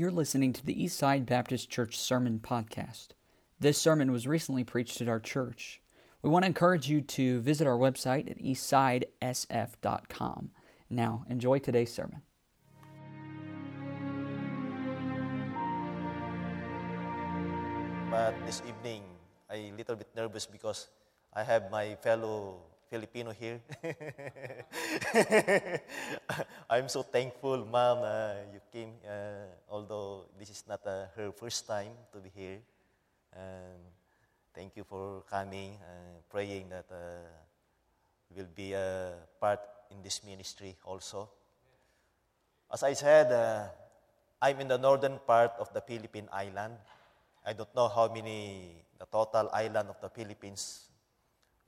You're listening to the Eastside Baptist Church Sermon Podcast. This sermon was recently preached at our church. We want to encourage you to visit our website at eastsidesf.com. Now, enjoy today's sermon. But this evening, I'm a little bit nervous because I have my fellow Filipino here. I'm so thankful, Mom, uh, you came, uh, although this is not uh, her first time to be here. And thank you for coming, uh, praying that uh, will be a part in this ministry also. As I said, uh, I'm in the northern part of the Philippine island. I don't know how many, the total island of the Philippines,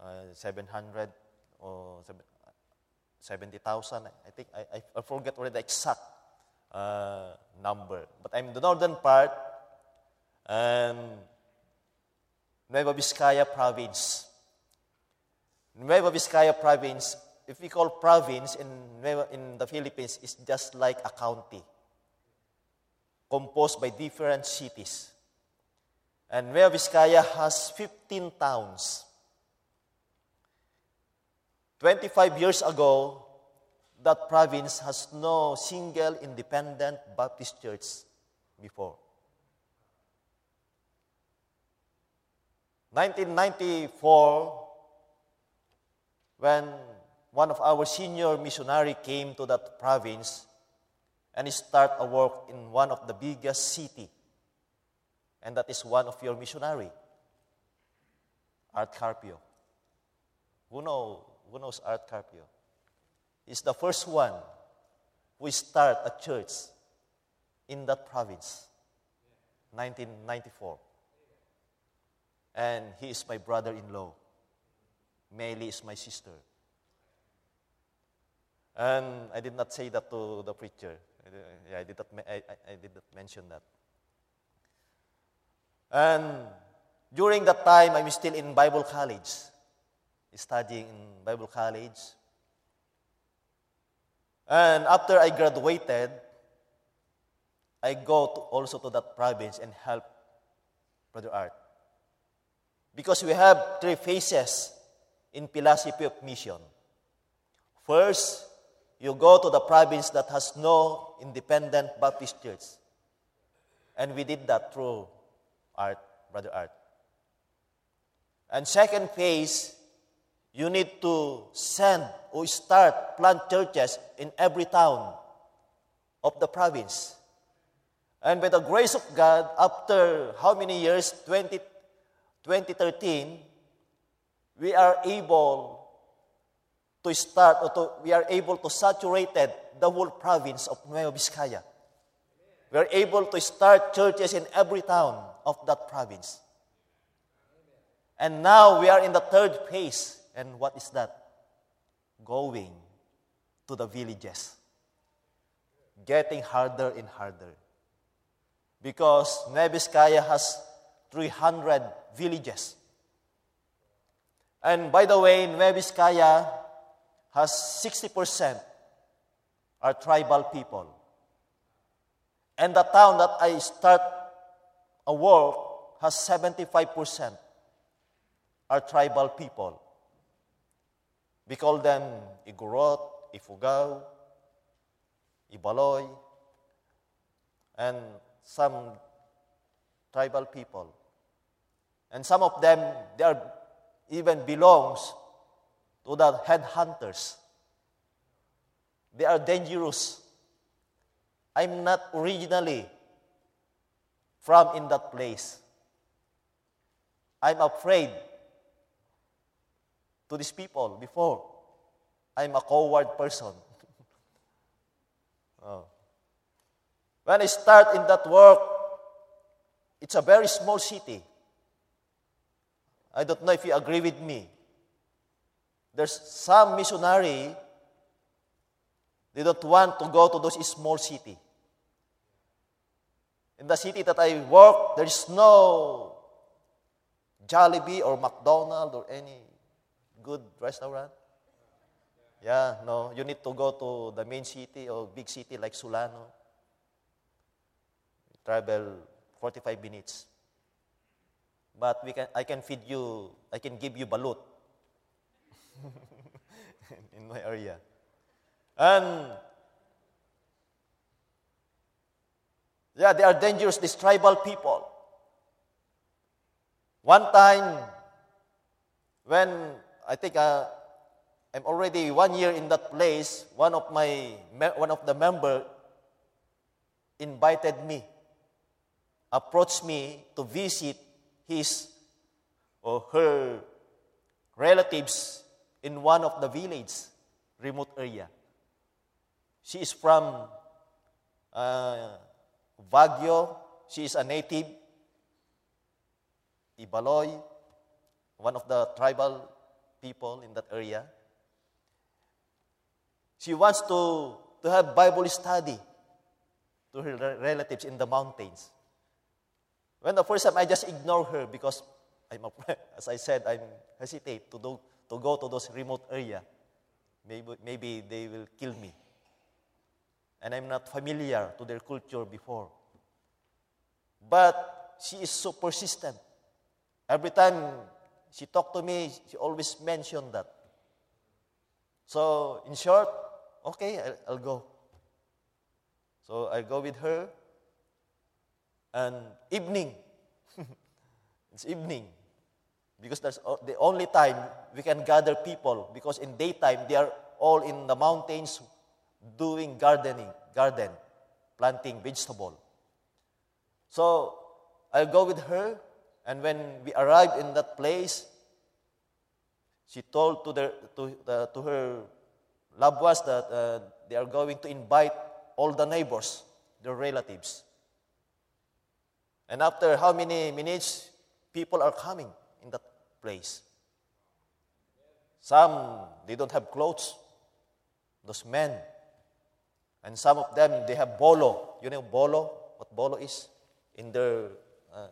uh, 700 or 70,000. I think, I, I, forget already the exact uh, number. But I'm in the northern part, and Nueva Vizcaya province. Nueva Vizcaya province, if we call province in, Nueva, in the Philippines, is just like a county composed by different cities. And Nueva Vizcaya has 15 towns. 25 years ago, that province has no single independent Baptist church before. 1994, when one of our senior missionary came to that province and he started a work in one of the biggest city, and that is one of your missionary, Art Carpio. Who know, who knows Art Carpio? He's the first one who start a church in that province, 1994 and he is my brother in law. Meili is my sister. And I did not say that to the preacher. I, I, did, not, I, I did not mention that. And during that time, I'm still in Bible college, studying in Bible college. And after I graduated, I go to also to that province and help Brother Art. Because we have three phases in philosophy of mission. First, you go to the province that has no independent Baptist church. And we did that through Art, Brother Art. And second phase, you need to send or start plant churches in every town of the province. And by the grace of God, after how many years? 20, 2013, we are able to start or to, we are able to saturate the whole province of Nueva Vizcaya. We are able to start churches in every town of that province. And now we are in the third phase. And what is that? Going to the villages. Getting harder and harder. Because Nueva has 300 villages. And by the way, Nueva has 60% are tribal people. And the town that I start a work has 75% are tribal people. We call them Igorot, Ifugao, Ibaloy, and some tribal people. And some of them, they are even belongs to the headhunters. They are dangerous. I'm not originally from in that place. I'm afraid to these people before. I'm a coward person. oh. When I start in that work, it's a very small city. I don't know if you agree with me. There's some missionary, they don't want to go to those small city. In the city that I work, there is no Jollibee or McDonald's or any good restaurant. Yeah, no, you need to go to the main city or big city like Solano. travel 45 minutes. But we can, I can feed you, I can give you balut in my area. And yeah, they are dangerous, these tribal people. One time, when I think uh, I'm already one year in that place, one of my one of the member invited me, approached me to visit his or her relatives in one of the village, remote area. She is from uh, Baguio. She is a native, Ibaloy, one of the tribal people in that area. She wants to, to have Bible study to her relatives in the mountains. When the first time I just ignore her because I'm afraid, as I said, I'm hesitate to, do, to go to those remote area. Maybe, maybe they will kill me. And I'm not familiar to their culture before. But she is so persistent. Every time she talked to me, she always mentioned that. So, in short, okay, I'll, go. So I go with her, and evening, it's evening, because that's the only time we can gather people, because in daytime they are all in the mountains doing gardening, garden, planting vegetable. So I'll go with her, and when we arrive in that place, she told to, the, to, the, to her loved ones that uh, they are going to invite all the neighbors, their relatives. And after how many minutes, people are coming in that place. Some, they don't have clothes, those men. And some of them, they have bolo. You know bolo? What bolo is? In their, uh,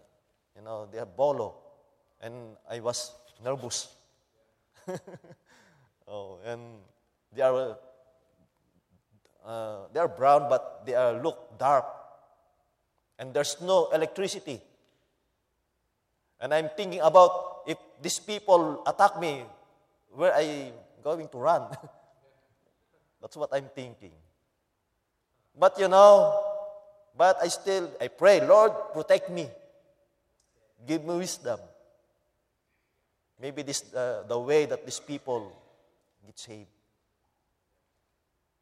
you know, they have bolo. And I was nervous. oh, and they are, uh, they are brown, but they are look dark. And there's no electricity. And I'm thinking about if these people attack me, where I going to run? That's what I'm thinking. But you know, but I still I pray, Lord, protect me. Give me wisdom. Maybe this uh, the way that these people get saved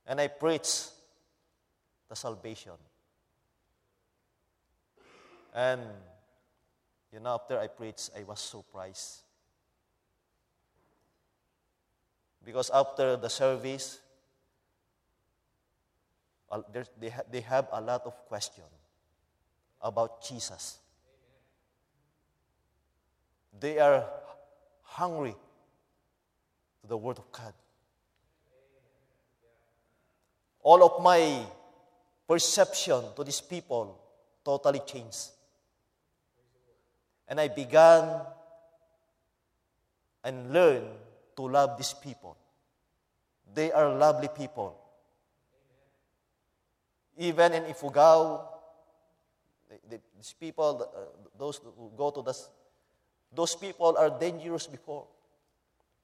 and I preach the salvation. And, you know, after I preached, I was surprised. Because after the service, they, have a lot of questions about Jesus. They are hungry to the Word of God all of my perception to these people totally changed. And I began and learned to love these people. They are lovely people. Even in Ifugao, these people, uh, those who go to this, those people are dangerous before.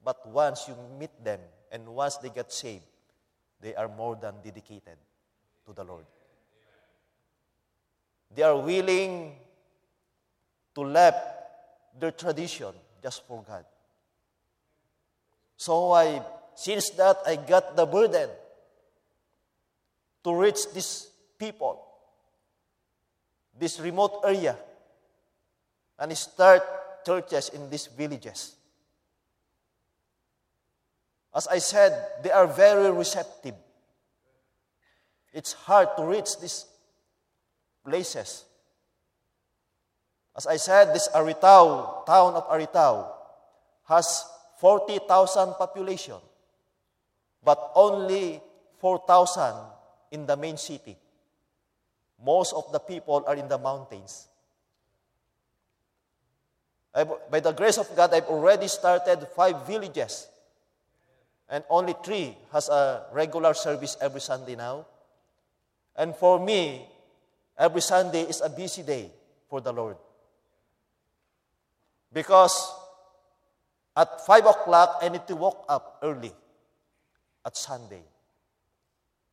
But once you meet them and once they get saved, they are more than dedicated to the Lord. They are willing to let their tradition just for God. So I, since that, I got the burden to reach these people, this remote area, and start churches in these villages. As I said, they are very receptive. It's hard to reach these places. As I said, this Aritao, town of Aritao, has 40,000 population, but only 4,000 in the main city. Most of the people are in the mountains. I, by the grace of God, I've already started five villages and only three has a regular service every Sunday now. And for me, every Sunday is a busy day for the Lord. Because at 5 o'clock, I need to wake up early at Sunday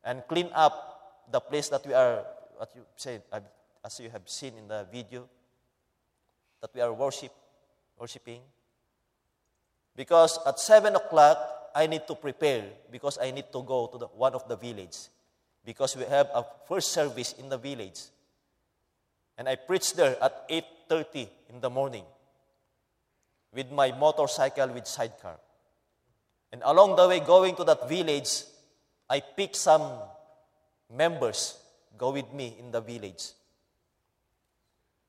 and clean up the place that we are, what you said, as you have seen in the video, that we are worship, worshiping. Because at 7 o'clock, I need to prepare because I need to go to the, one of the village because we have a first service in the village. And I preach there at 8.30 in the morning with my motorcycle with sidecar. And along the way, going to that village, I pick some members go with me in the village.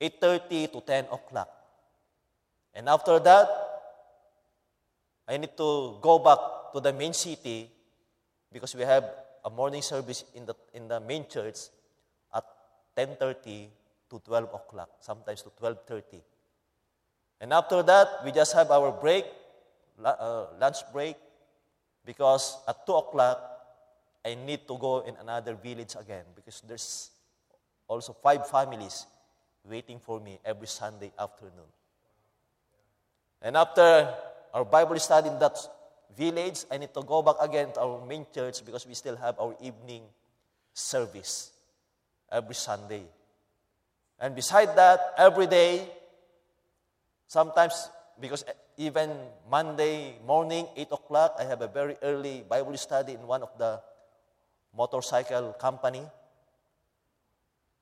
8.30 to 10 o'clock. And after that, I need to go back to the main city because we have a morning service in the, in the main church at 10.30 to 12 o'clock, sometimes to 12.30. And after that, we just have our break, uh, lunch break, because at 2 o'clock, I need to go in another village again because there's also five families waiting for me every Sunday afternoon. And after our Bible study in that village, I need to go back again to our main church because we still have our evening service every Sunday. And beside that, every day, sometimes because even Monday morning, 8 o'clock, I have a very early Bible study in one of the motorcycle company.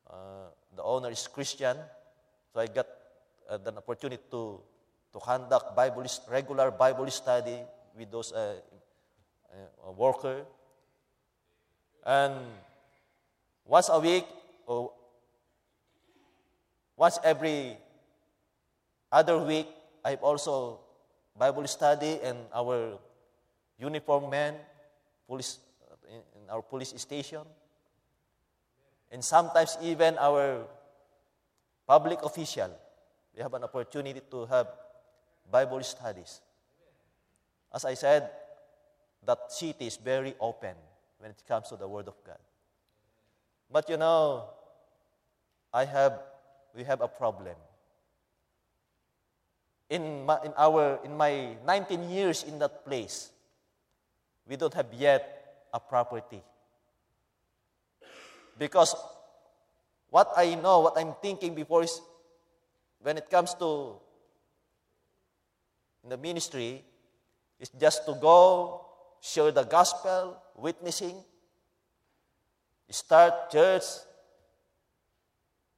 Uh, the owner is Christian, so I got uh, the opportunity to, to conduct Bible, regular Bible study with those uh, uh, worker. And once a week, or once every other week, I've also Bible study and our uniform men, police, in, in our police station, and sometimes even our public official. We have an opportunity to have Bible studies. As I said, that city is very open when it comes to the Word of God. But you know, I have, we have a problem. In, my, in, our, in my 19 years in that place, we don't have yet a property. Because what I know, what I'm thinking before is when it comes to the ministry, is just to go, share the gospel, witnessing, start church.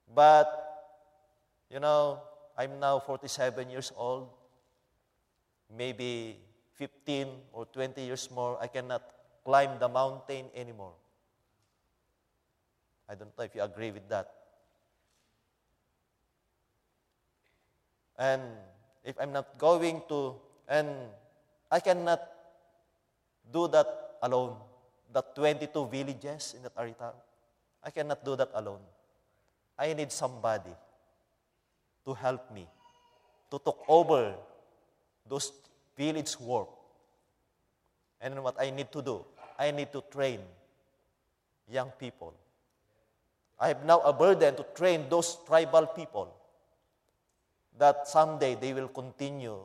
But, you know, I'm now 47 years old. Maybe 15 or 20 years more, I cannot climb the mountain anymore. I don't know if you agree with that. And if I'm not going to, and I cannot do that alone. The 22 villages in that area. I cannot do that alone. I need somebody to help me to take over those village work. And what I need to do, I need to train young people. I have now a burden to train those tribal people that someday they will continue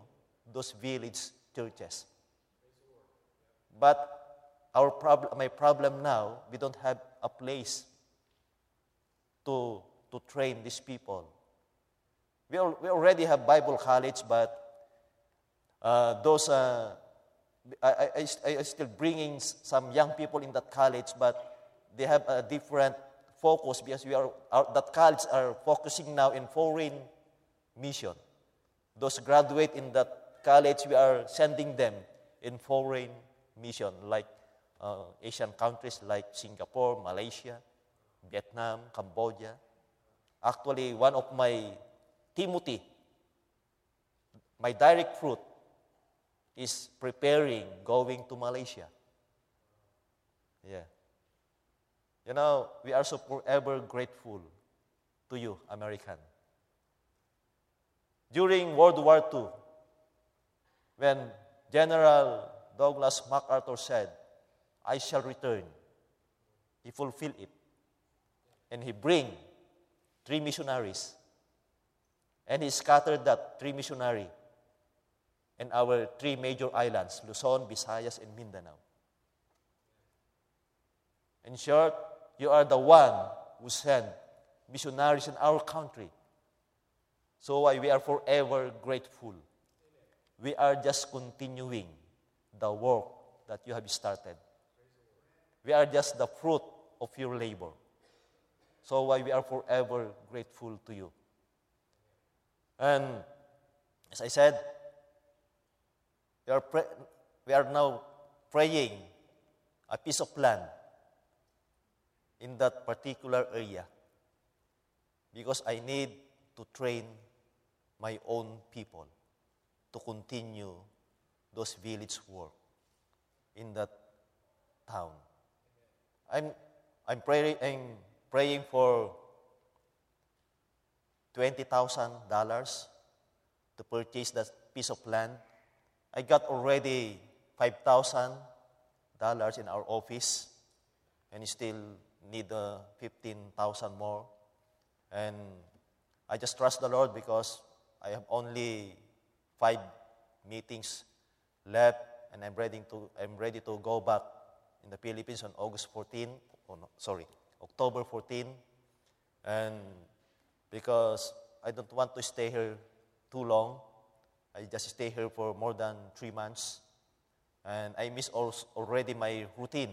those village churches. But our problem, my problem now, we don't have a place to, to train these people. We, al- we already have Bible college, but uh, those, uh, I, I, I, still bringing some young people in that college, but they have a different focus because we are, our, that college are focusing now in foreign mission. Those graduate in that college, we are sending them in foreign mission, like uh, Asian countries like Singapore, Malaysia, Vietnam, Cambodia. Actually, one of my Timothy, my direct fruit, is preparing going to Malaysia. Yeah. You know, we are so forever grateful to you, American. During World War II, when General Douglas MacArthur said, I shall return, he fulfilled it. And he bring three missionaries. And he scattered that three missionary in our three major islands, Luzon, Visayas, and Mindanao. In short, you are the one who sent missionaries in our country. So we are forever grateful. We are just continuing the work that you have started. We are just the fruit of your labor. So why we are forever grateful to you. And as I said, we are, pre- we are now praying a piece of land in that particular area because I need to train my own people to continue those village work in that town. I'm, I'm, praying, I'm praying for $20,000 to purchase that piece of land. I got already $5,000 in our office and still need uh, 15,000 more. And I just trust the Lord because I have only five meetings left and I'm ready to, I'm ready to go back in the Philippines on August 14, oh no, sorry, October 14. And because I don't want to stay here too long, I just stay here for more than three months. And I miss also already my routine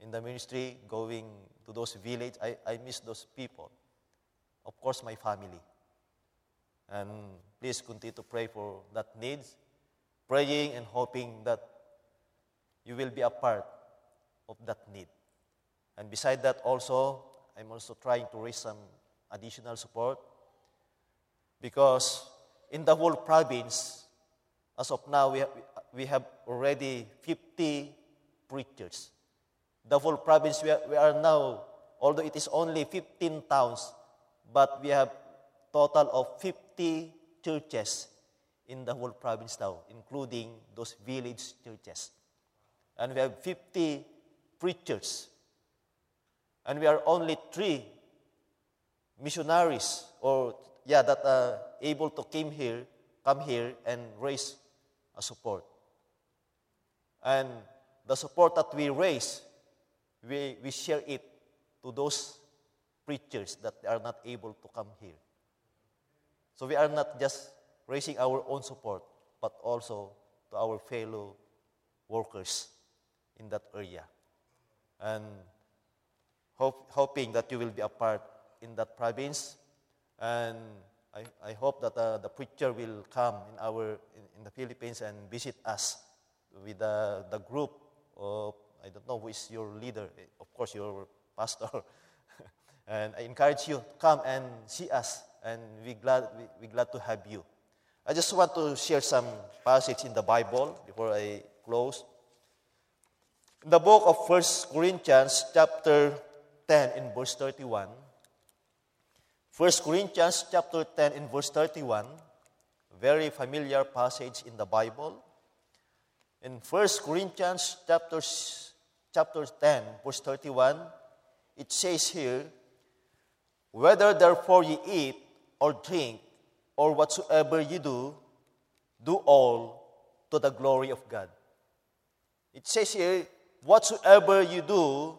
in the ministry, going to those villages. I, I miss those people. Of course, my family. And please continue to pray for that needs, praying and hoping that you will be a part of that need. And beside that, also, I'm also trying to raise some additional support because in the whole province, as of now, we have, we have already 50 preachers. The whole province, we are, we are now, although it is only 15 towns, but we have total of 50 churches in the whole province now, including those village churches. And we have 50 preachers. And we are only three missionaries, or yeah, that are able to come here, come here and raise a support. And the support that we raise, we, we share it to those preachers that are not able to come here. So we are not just raising our own support, but also to our fellow workers in that area. And hope, hoping that you will be a part in that province. And I, I hope that uh, the preacher will come in, our, in, in the Philippines and visit us with the, the group of, I don't know who is your leader, of course, your pastor. and I encourage you to come and see us and we're glad, we're glad to have you. I just want to share some passage in the Bible before I close. In the book of 1 Corinthians, chapter 10, in verse 31, 1 Corinthians chapter 10 in verse 31, very familiar passage in the Bible. In 1 Corinthians chapter, chapter 10, verse 31, it says here, Whether therefore ye eat or drink, or whatsoever you do, do all to the glory of God. It says here, whatsoever you do,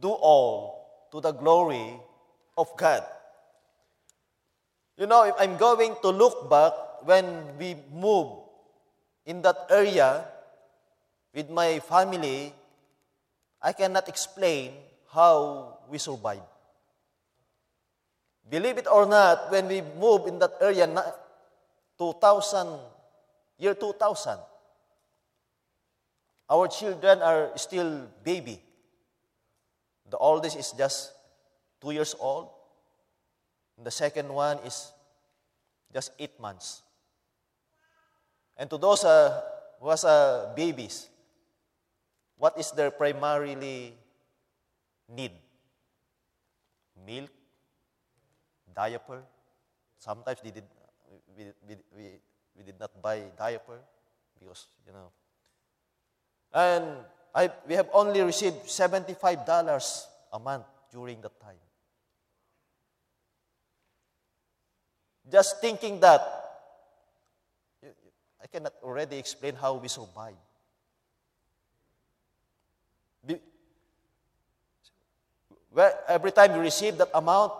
do all to the glory of God. You know, if I'm going to look back when we moved in that area with my family, I cannot explain how we survived. Believe it or not, when we moved in that area, 2000, year 2000, our children are still baby. The oldest is just two years old. The second one is just eight months. And to those uh, who has uh, babies, what is their primarily need? Milk, diaper. Sometimes did, we, we, we, we did not buy diaper because, you know. And I, we have only received $75 a month during that time. just thinking that, I cannot already explain how we survive. Where every time we receive that amount,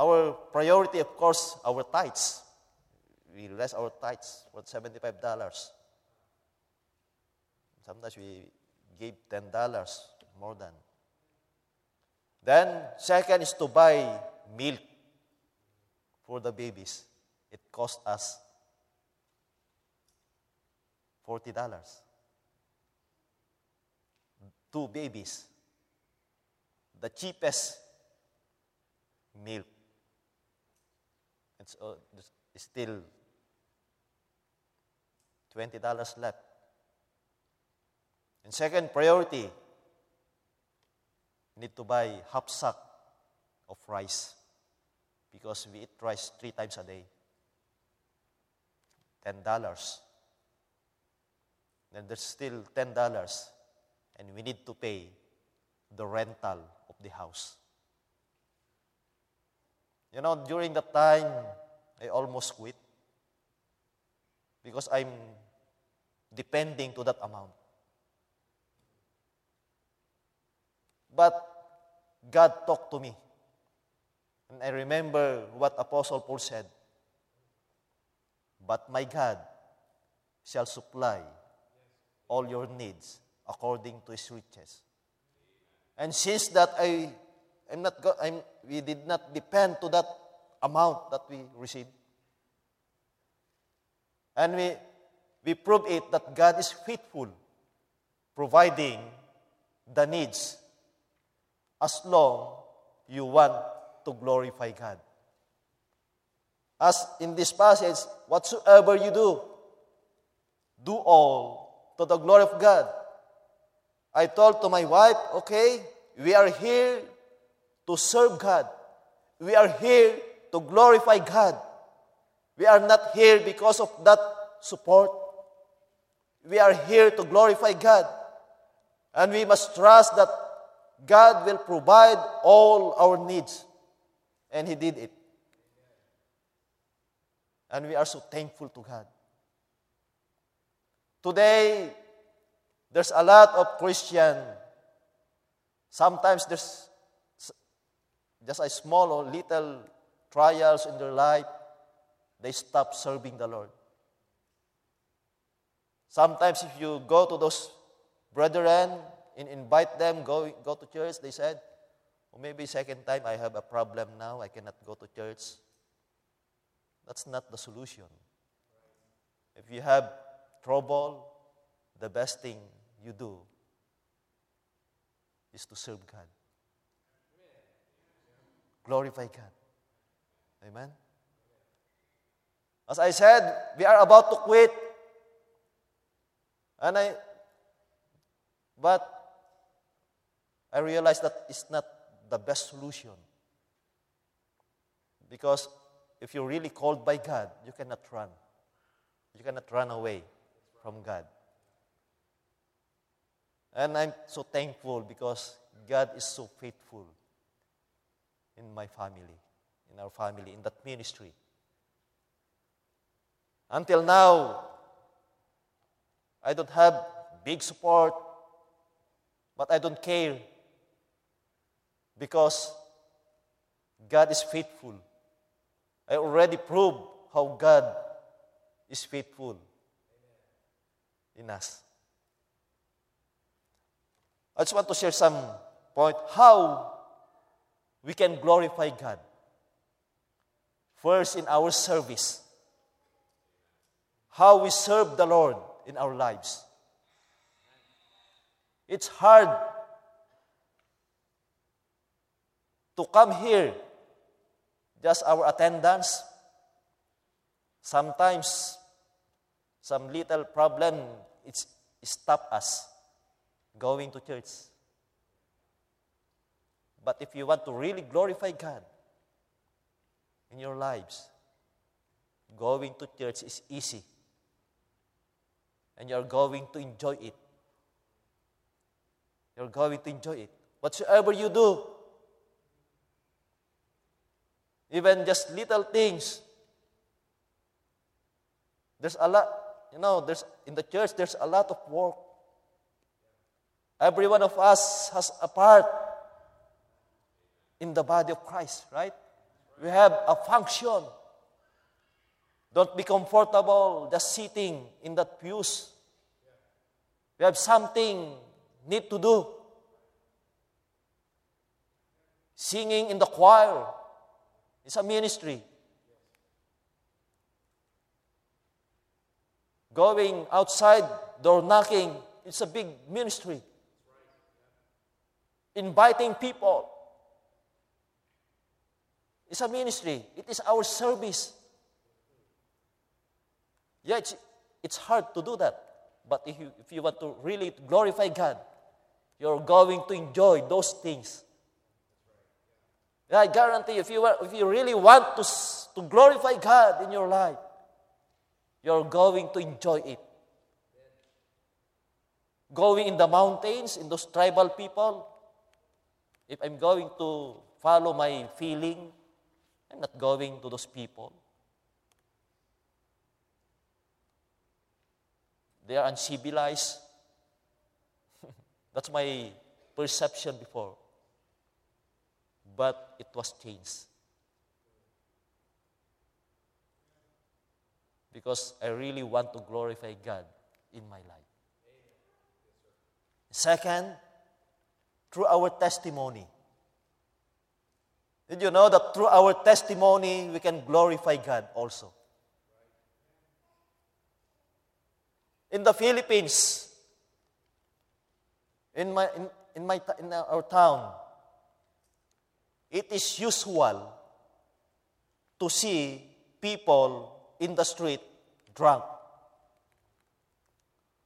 our priority, of course, our tithes. We rest our tithes for $75. Sometimes we give $10 more than. Then, second is to buy milk for the babies. It costs us $40. Two babies. The cheapest milk. It's, uh, still $20 left. And second priority, need to buy half sack of rice because we eat rice three times a day. Ten dollars. Then there's still ten dollars, and we need to pay the rental of the house. You know, during that time, I almost quit because I'm depending to that amount. But God talked to me. And I remember what Apostle Paul said. But my God shall supply all your needs according to his riches. And since that I I'm not go, I'm, we did not depend to that amount that we received. And we, we prove it that God is faithful, providing the needs as long you want to glorify God. As in this passage, whatsoever you do, do all to the glory of God. I told to my wife, okay, we are here to serve God. We are here to glorify God. We are not here because of that support. We are here to glorify God. And we must trust that God will provide all our needs. And He did it. And we are so thankful to God. Today, there's a lot of Christian. Sometimes there's just a small or little trials in their life, they stop serving the Lord. Sometimes if you go to those brethren and invite them, go, go to church, they said, or maybe second time I have a problem now, I cannot go to church. That's not the solution. If you have trouble, the best thing you do is to serve God. Glorify God. Amen? As I said, we are about to quit. And I, but I realized that it's not the best solution. Because if you're really called by God, you cannot run. You cannot run away from God. And I'm so thankful because God is so faithful in my family, in our family, in that ministry. Until now, I don't have big support, but I don't care because God is faithful. I already proved how God is faithful in us. I just want to share some point how we can glorify God. First, in our service, how we serve the Lord in our lives. It's hard to come here, just our attendance. Sometimes, some little problem, it's stop us going to church. But if you want to really glorify God in your lives, going to church is easy. And you're going to enjoy it. You're going to enjoy it. Whatsoever you do, even just little things, There's a lot, you know, there's in the church there's a lot of work. Every one of us has a part in the body of Christ, right? We have a function. Don't be comfortable just sitting in that pews. We have something need to do. Singing in the choir is a ministry. Going outside, door knocking, it's a big ministry. Inviting people, it's a ministry. It is our service. Yeah, it's, it's hard to do that. But if you, if you want to really glorify God, you're going to enjoy those things. I guarantee if you, if you really want to, to glorify God in your life, you're going to enjoy it. Going in the mountains, in those tribal people, if I'm going to follow my feeling, I'm not going to those people. They are uncivilized. That's my perception before. But it was changed. Because I really want to glorify God in my life. Second, through our testimony. Did you know that through our testimony, we can glorify God also? In the Philippines, in, my, in, in, my, in our town, it is usual to see people in the street drunk,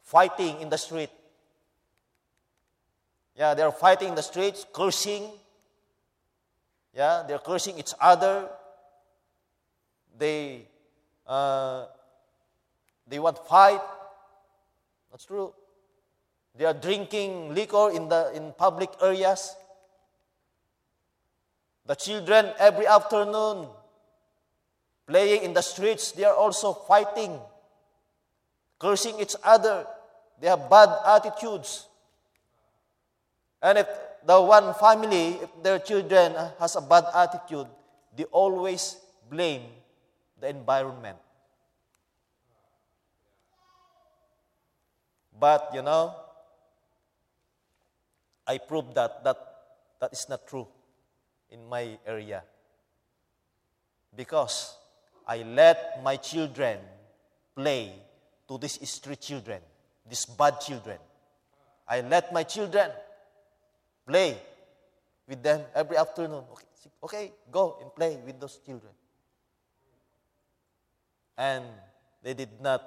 fighting in the street. Yeah, they're fighting in the streets, cursing, yeah, they're cursing each other. They uh, they want fight. That's true. They are drinking liquor in the in public areas. The children every afternoon playing in the streets, they are also fighting, cursing each other. They have bad attitudes. And if the one family, if their children uh, has a bad attitude, they always blame the environment. But, you know, I proved that that, that is not true in my area. Because I let my children play to these street children, these bad children. I let my children play with them every afternoon. Okay, okay, go and play with those children. And they did not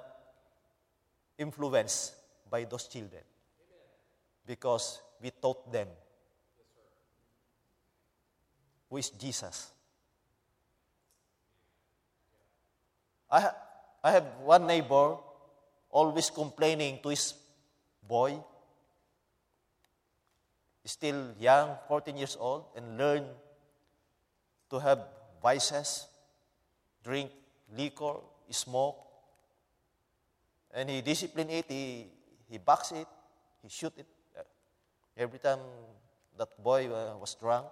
influence by those children because we taught them who is Jesus. I, ha- I have one neighbor always complaining to his boy still young, 14 years old, and learn to have vices, drink liquor, smoke. And he discipline it, he, he backs it, he shoot it. Every time that boy uh, was drunk.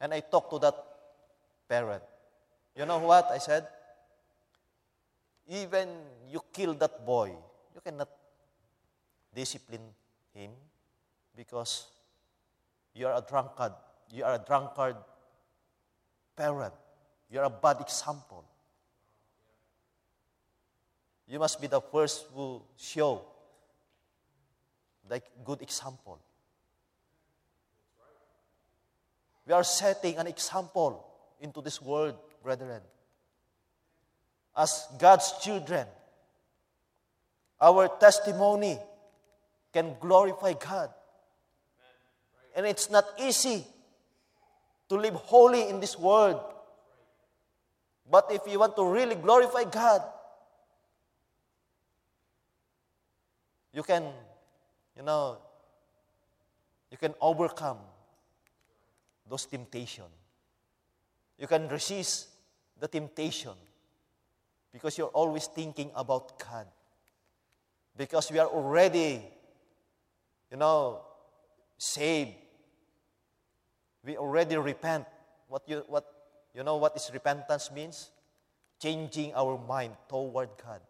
And I talked to that parent. You know what I said? Even you kill that boy, you cannot discipline him because you are a drunkard. You are a drunkard parent. You are a bad example. You must be the first who show the good example. We are setting an example into this world, brethren. As God's children, our testimony can glorify God. And it's not easy to live holy in this world. But if you want to really glorify God, you can, you know, you can overcome those temptations. You can resist the temptation Because you're always thinking about God. Because we are already, you know, saved. We already repent. What you, what, you know what is repentance means? Changing our mind toward God.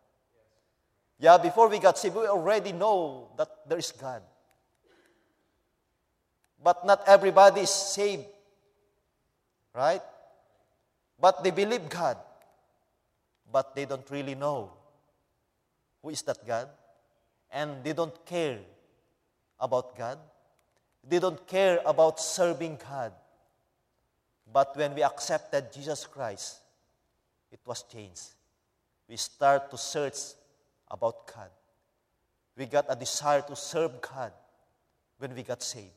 Yeah, before we got saved, we already know that there is God. But not everybody is saved. Right? But they believe God. But they don't really know who is that God. And they don't care about God. They don't care about serving God. But when we accepted Jesus Christ, it was changed. We start to search about God. We got a desire to serve God when we got saved.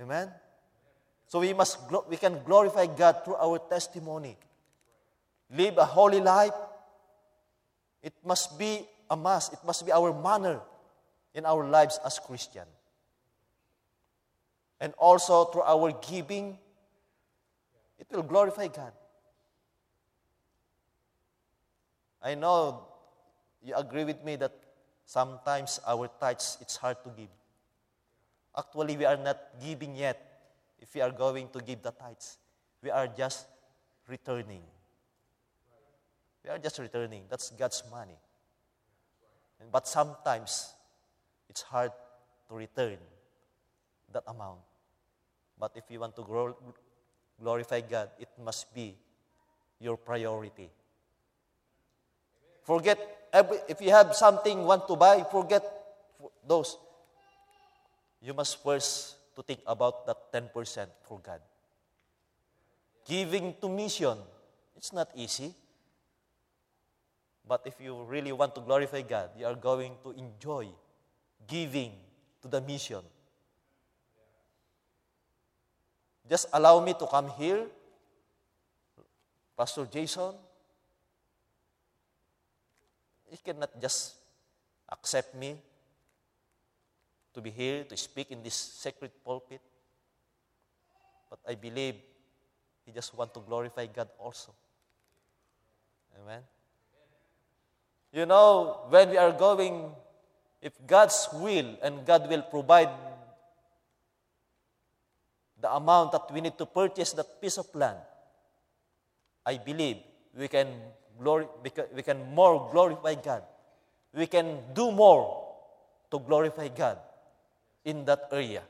Amen? So we must we can glorify God through our testimony. Live a holy life. It must be a must. It must be our manner in our lives as Christian. And also through our giving, it will glorify God. I know you agree with me that sometimes our tithes, it's hard to give. Actually, we are not giving yet if we are going to give the tithes. We are just returning. We are just returning. That's God's money. But sometimes it's hard to return that amount. But if you want to glorify God, it must be your priority. Forget, if you have something want to buy, forget those you must first to think about that 10% for God. Giving to mission, it's not easy. But if you really want to glorify God, you are going to enjoy giving to the mission. Just allow me to come here, Pastor Jason. You cannot just accept me to be here to speak in this sacred pulpit. But I believe he just want to glorify God also. Amen. You know, when we are going, if God's will and God will provide the amount that we need to purchase that piece of land, I believe we can glory, we can more glorify God. We can do more to glorify God in that area.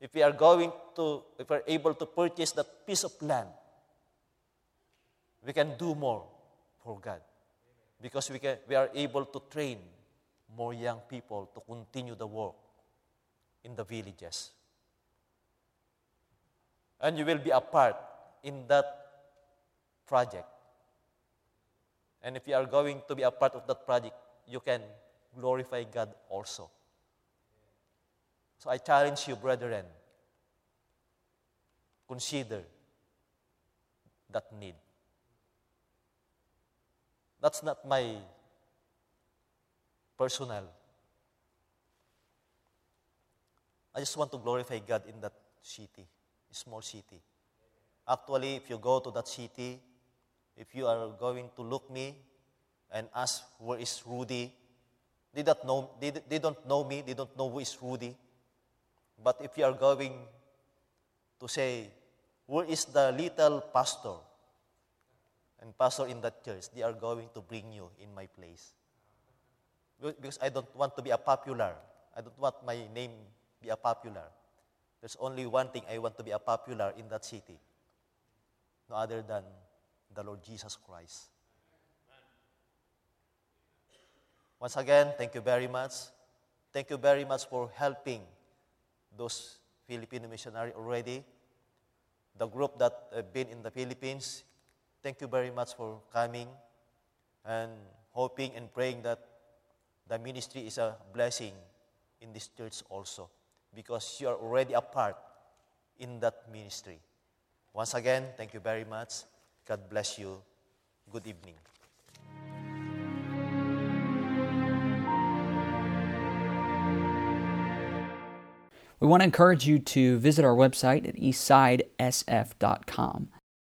If we are going to, if we're able to purchase that piece of land, we can do more for God. Because we, can, we are able to train more young people to continue the work in the villages. And you will be a part in that project. And if you are going to be a part of that project, you can glorify God also. So I challenge you, brethren, consider that need. That's not my personal. I just want to glorify God in that city, small city. Actually, if you go to that city, if you are going to look me and ask where is Rudy, they don't know, they, they don't know me, they don't know who is Rudy. But if you are going to say, where is the little pastor? And pastor in that church, they are going to bring you in my place. Because I don't want to be a popular. I don't want my name be a popular. There's only one thing I want to be a popular in that city. No other than the Lord Jesus Christ. Once again, thank you very much. Thank you very much for helping those Filipino missionary already. The group that have been in the Philippines, thank you very much for coming and hoping and praying that the ministry is a blessing in this church also because you are already a part in that ministry. Once again, thank you very much. God bless you. Good evening. We want to encourage you to visit our website at eastsidesf.com.